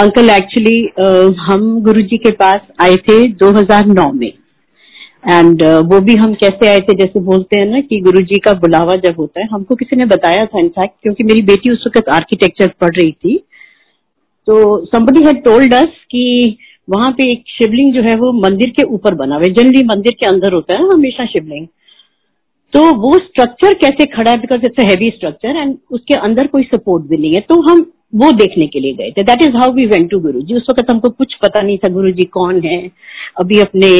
Uncle actually हम गुरुजी के पास आए थे 2009 में। एंड uh, वो भी हम कैसे आए थे जैसे बोलते हैं ना कि गुरुजी का बुलावा जब होता है हमको किसी ने बताया था इनफैक्ट क्योंकि मेरी बेटी उस वक्त आर्किटेक्चर पढ़ रही थी। तो समबडी हैड टोल्ड अस कि वहाँ पे एक शिवलिंग जो है वो मंदिर के ऊपर बना हुआ जनरली मंदिर के अंदर होता है हमेशा शिवलिंग। तो वो स्ट्रक्चर कैसे खड़ा है because it's heavy structure and उसके अंदर कोई सपोर्ट भी नहीं है। तो हम वो देखने के लिए गए थे। That is how we went to Guru ji उस वक्त हमको कुछ पता नहीं था गुरु जी कौन है। अभी अपने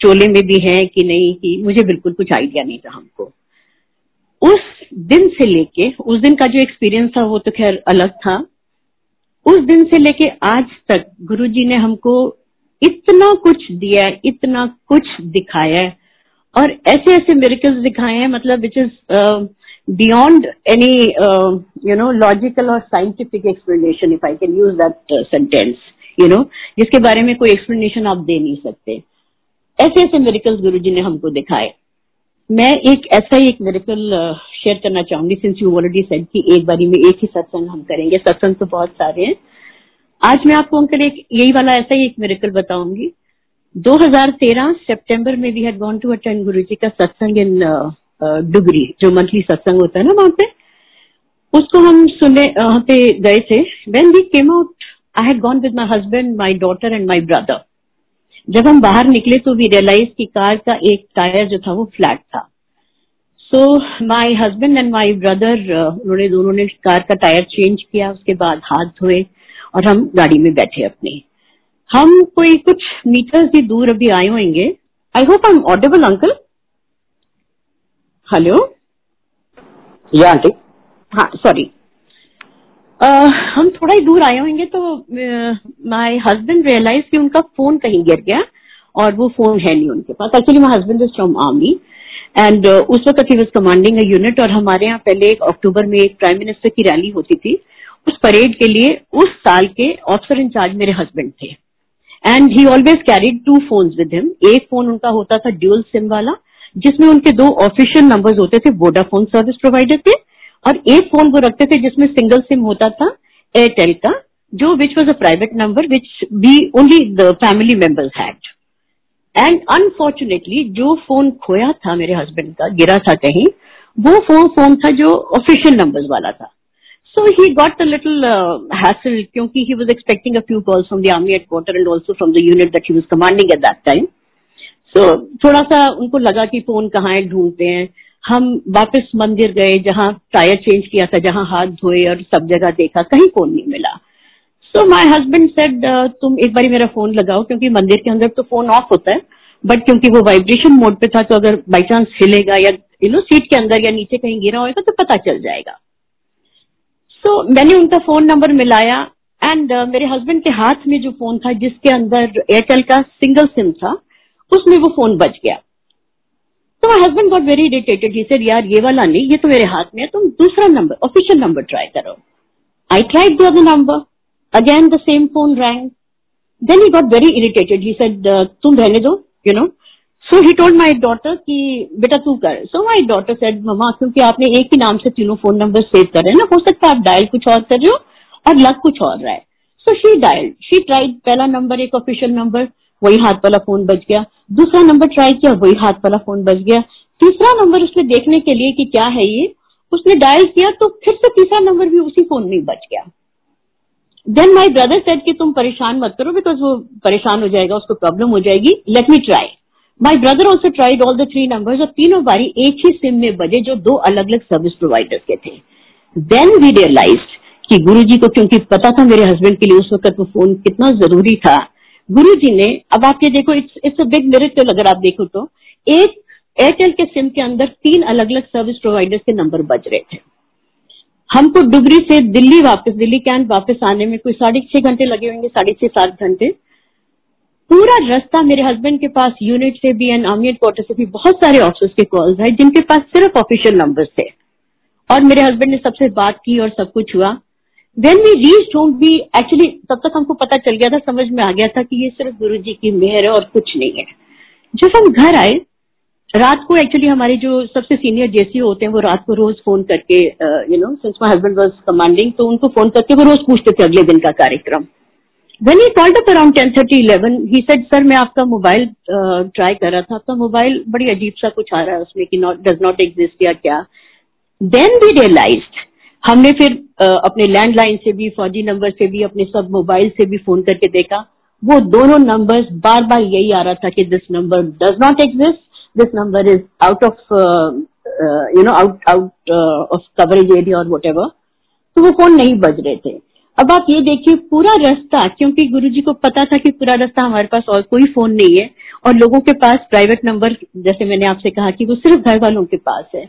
चोले में भी है कि नहीं, कि मुझे बिल्कुल कुछ आइडिया नहीं था हमको। उस दिन से लेके, उस दिन का जो एक्सपीरियंस था वो तो खैर अलग था। उस दिन से लेके आज तक गुरुजी ने हमको इतना कुछ दिया, इतना कुछ दिखाया और ऐसे ऐसे मेरिकल्स दिखाए हैं मतलब which is beyond any you know logical और scientific explanation if I can use that sentence you know जिसके बारे में कोई एक्सप्लेनेशन आप दे नहीं सकते। ऐसे ऐसे मेरिकल्स गुरु जी ने हमको दिखाए। मैं एक ऐसा ही एक मेरिकल शेयर uh, करना चाहूँगी सिंस यू ऑलरेडी सेड कि एक बारी में एक ही सत्संग हम करेंगे। सत्संग तो बहुत सारे हैं। आज मैं आपको अंकल एक यही वाला ऐसा ही एक मेरिकल बताऊँगी। 2013 सितंबर में we had gone to attend Guru ji का सत्संग इन डुगरी, जो मंथली सत्संग होता है ना वहाँ पे, उसको हम सुने वहाँ पे गए थे। When we came out I had gone with my husband my daughter and my brother जब हम बाहर निकले तो वी रियलाइज़ की कार का एक टायर जो था वो फ्लैट था। So my husband and my brother उन्होंने दोनों ने कार का टायर चेंज किया, उसके बाद हाथ धोए और हम गाड़ी में बैठे अपने। हम कोई कुछ मीटर्स भी दूर अभी आए होंगे। I hope I am audible uncle hello या आंटी हाँ सॉरी Uh, हम थोड़ा ही दूर आए होंगे तो माय हस्बैंड रियलाइज़ कि उनका फ़ोन कहीं गिर गया और वो फ़ोन है नहीं उनके पास. Actually my husband is from army and उस वक्त ही वॉज़ कमांडिंग अ यूनिट और हमारे यहाँ पहले एक अक्टूबर में एक प्राइम मिनिस्टर की रैली होती थी. उस परेड के लिए उस साल के ऑफिसर इंचार्ज मेरे हस्बैंड थे. And he always carried two phone with him एक फ़ोन उनका होता था ड्यूल सिम वाला जिसमें उनके दो ऑफिशियल नंबर्स होते थे वोडाफोन सर्विस प्रोवाइडर थे और एक फ़ोन वो रखते थे जिसमें सिंगल सिम होता था एयरटेल का, जो which was a private number which be only the family members had and unfortunately जो फ़ोन खोया था मेरे हस्बैंड का, गिरा था कहीं, वो फ़ोन फ़ोन था जो ऑफिशियल नंबर्स वाला था. So he got a little hassle क्योंकि he was expecting a few calls from the army quarter and also from the unit that he was time so थोड़ा सा उनको लगा कि फ़ोन कहाँ है ढूंढते हैं। हम वापस मंदिर गए जहाँ टायर चेंज किया था जहाँ हाथ धोए और सब जगह देखा कहीं फ़ोन नहीं मिला। सो माई हस्बैंड सेड तुम एक बार मेरा फ़ोन लगाओ क्योंकि मंदिर के अंदर तो फ़ोन ऑफ़ होता है बट क्योंकि वो वाइब्रेशन मोड पे था तो अगर बाई चांस हिलेगा या यू नो सीट के अंदर या नीचे कहीं गिरा होगा तो पता चल जाएगा। सो so, मैंने उनका फ़ोन नंबर मिलाया एंड uh, मेरे हस्बैंड के हाथ में जो फ़ोन था जिसके अंदर एयरटेल का सिंगल सिम था उसमें वो फ़ोन बच गया। तो my husband got very irritated he said यार, ये वाला नहीं, ये तो मेरे हाथ में है, तुम दूसरा नंबर ऑफिशियल नंबर ट्राई करो. I tried the other number again the same phone rang then he got very irritated he said तुम रहने दो you know so he told my daughter कि, बेटा, तू कर. So my daughter said mama क्योंकि आपने एक ही नाम से तीनों फ़ोन नंबर सेव कर रहे हैं ना, हो सकता है आप डायल कुछ और कर रहे हो और लग कुछ और रहा है. So she dial she tried पहला नंबर एक ऑफिशियल नंबर वही हाथ वाला फ़ोन बच गया। दूसरा नंबर ट्राई किया, वही हाथ वाला फ़ोन बच गया। तीसरा नंबर उसने देखने के लिए कि क्या है ये, उसने डायल किया तो फिर से तीसरा नंबर भी उसी फ़ोन में बच गया। देन माई ब्रदर सेड कि तुम परेशान मत करो बिकॉज़ वो परेशान हो जाएगा, उसको प्रॉब्लम हो जाएगी। Let me try my brother also tried all the three number और तीनों बारी एक ही सिम में बजे जो दो अलग अलग सर्विस प्रोवाइडर्स के थे। देन वी रियलाइज़ कि गुरु जी को क्योंकि पता था मेरे हस्बैंड के लिए उस वक्त वो फ़ोन कितना ज़रूरी था गुरु जी ने, अब आप ये देखो, इट्स इट्स बिग मेरिट अगर आप देखो तो। एक एयरटेल के सिम के अंदर तीन अलग अलग सर्विस प्रोवाइडर्स के नंबर बज रहे थे। हमको डुबरी से दिल्ली वापस, दिल्ली कैंट वापस आने में कोई साढ़े छह घंटे लगे होंगे, साढ़े छह, सात घंटे। पूरा रास्ता मेरे हस्बैंड के पास यूनिट से भी एंड आमियत क्वार्टर से भी बहुत सारे ऑफ़िस के कॉल्स है, जिनके पास सिर्फ़ ऑफिशियल नंबर थे। और मेरे हस्बैंड ने सबसे बात की और सब कुछ हुआ। वेन वी रीच होम भी एक्चुअली तब तक हमको पता चल गया था समझ में आ गया था कि ये सिर्फ़ गुरु जी की मेहर है और कुछ नहीं है। जब हम घर आए रात को एक्चुअली हमारे जो सबसे सीनियर जेसी होते हैं वो रात को रोज फ़ोन करके you know since my husband was commanding तो उनको फ़ोन करके वो रोज पूछते थे अगले दिन का कार्यक्रम। When he called up around 10:30, 11, he said, "sir मैं आपका मोबाइल ट्राई कर रहा था आपका मोबाइल बड़ी अजीब सा कुछ आ रहा है उसमें कि नॉट डज नॉट एग्जिस्ट या क्या? देन वी रियलाइज़ हमने फिर अपने लैंडलाइन से भी फौजी नंबर से भी, अपने सब मोबाइल से भी फ़ोन करके देखा। वो दोनों नंबर्स बार बार यही आ रहा था कि this number does not exist this number is out of you know out out of coverage area और वट तो वो फ़ोन नहीं बज रहे थे। अब आप ये देखिए, पूरा रास्ता, क्योंकि गुरुजी को पता था कि पूरा रास्ता हमारे पास और कोई फ़ोन नहीं है और लोगों के पास प्राइवेट नंबर जैसे मैंने आपसे कहा कि वो सिर्फ़ घर वालों के पास है।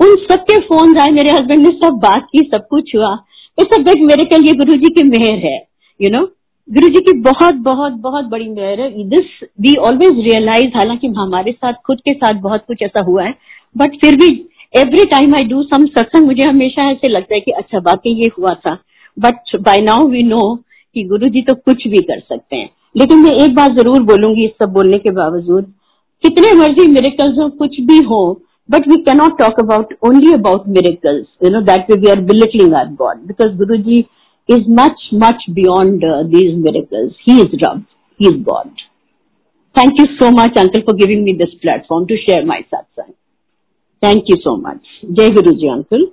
उन सबके फ़ोन आए, मेरे हस्बैंड ने सब बात की, सब कुछ हुआ। इट्स अ बिग मेरे लिए गुरु जी की मेहर है यू नो गुरु जी की बहुत बहुत बहुत बड़ी मेहर है। दिस वी ऑलवेज रियलाइज़ हालाँकि हमारे साथ, खुद के साथ बहुत कुछ ऐसा हुआ है बट फिर भी every time I do some satsang मुझे हमेशा ऐसे लगता है कि अच्छा वाकई ये हुआ था। But by now we know कि गुरु जी तो कुछ भी कर सकते हैं। लेकिन मैं एक बात ज़रूर बोलूँगी इस सब बोलने के बावजूद, कितने मर्ज़ी मेरे हो, कुछ भी हो But we cannot talk about only about miracles. You know, that way we are belittling our God because Guruji is much, much beyond uh, these miracles. He is Rav. He is God. Thank you so much, Uncle, for giving me this platform to share my satsang. Thank you so much. Jai Guruji, Uncle.